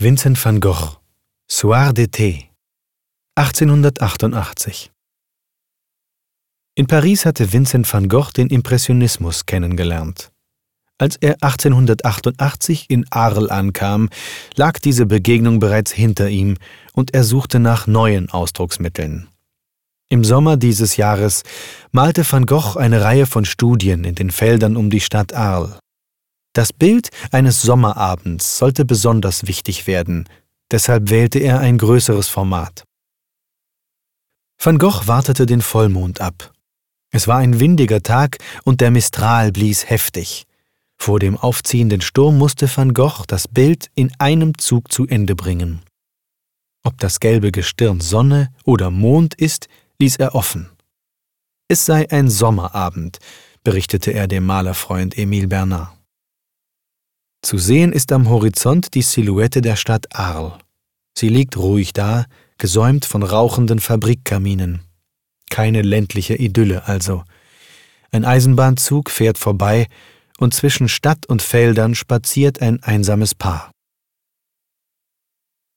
Vincent van Gogh Soir d'été 1888 In Paris hatte Vincent van Gogh den Impressionismus kennengelernt. Als er 1888 in Arles ankam, lag diese Begegnung bereits hinter ihm und er suchte nach neuen Ausdrucksmitteln. Im Sommer dieses Jahres malte van Gogh eine Reihe von Studien in den Feldern um die Stadt Arles. Das Bild eines Sommerabends sollte besonders wichtig werden, deshalb wählte er ein größeres Format. Van Gogh wartete den Vollmond ab. Es war ein windiger Tag und der Mistral blies heftig. Vor dem aufziehenden Sturm musste van Gogh das Bild in einem Zug zu Ende bringen. Ob das gelbe Gestirn Sonne oder Mond ist, ließ er offen. Es sei ein Sommerabend, berichtete er dem Malerfreund Emile Bernard. Zu sehen ist am Horizont die Silhouette der Stadt Arles. Sie liegt ruhig da, gesäumt von rauchenden Fabrikkaminen. Keine ländliche Idylle also. Ein Eisenbahnzug fährt vorbei, und zwischen Stadt und Feldern spaziert ein einsames Paar.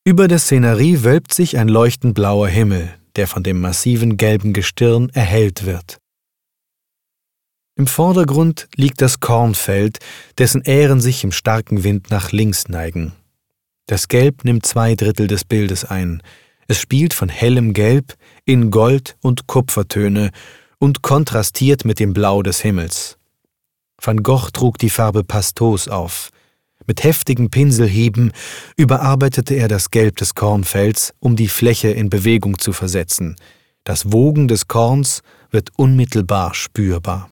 Über der Szenerie wölbt sich ein leuchtend blauer Himmel, der von dem massiven gelben Gestirn erhellt wird. Im Vordergrund liegt das Kornfeld, dessen Ähren sich im starken Wind nach links neigen. Das Gelb nimmt zwei Drittel des Bildes ein. Es spielt von hellem Gelb in Gold- und Kupfertöne und kontrastiert mit dem Blau des Himmels. Van Gogh trug die Farbe Pastos auf. Mit heftigen Pinselhieben überarbeitete er das Gelb des Kornfelds, um die Fläche in Bewegung zu versetzen. Das Wogen des Korns wird unmittelbar spürbar.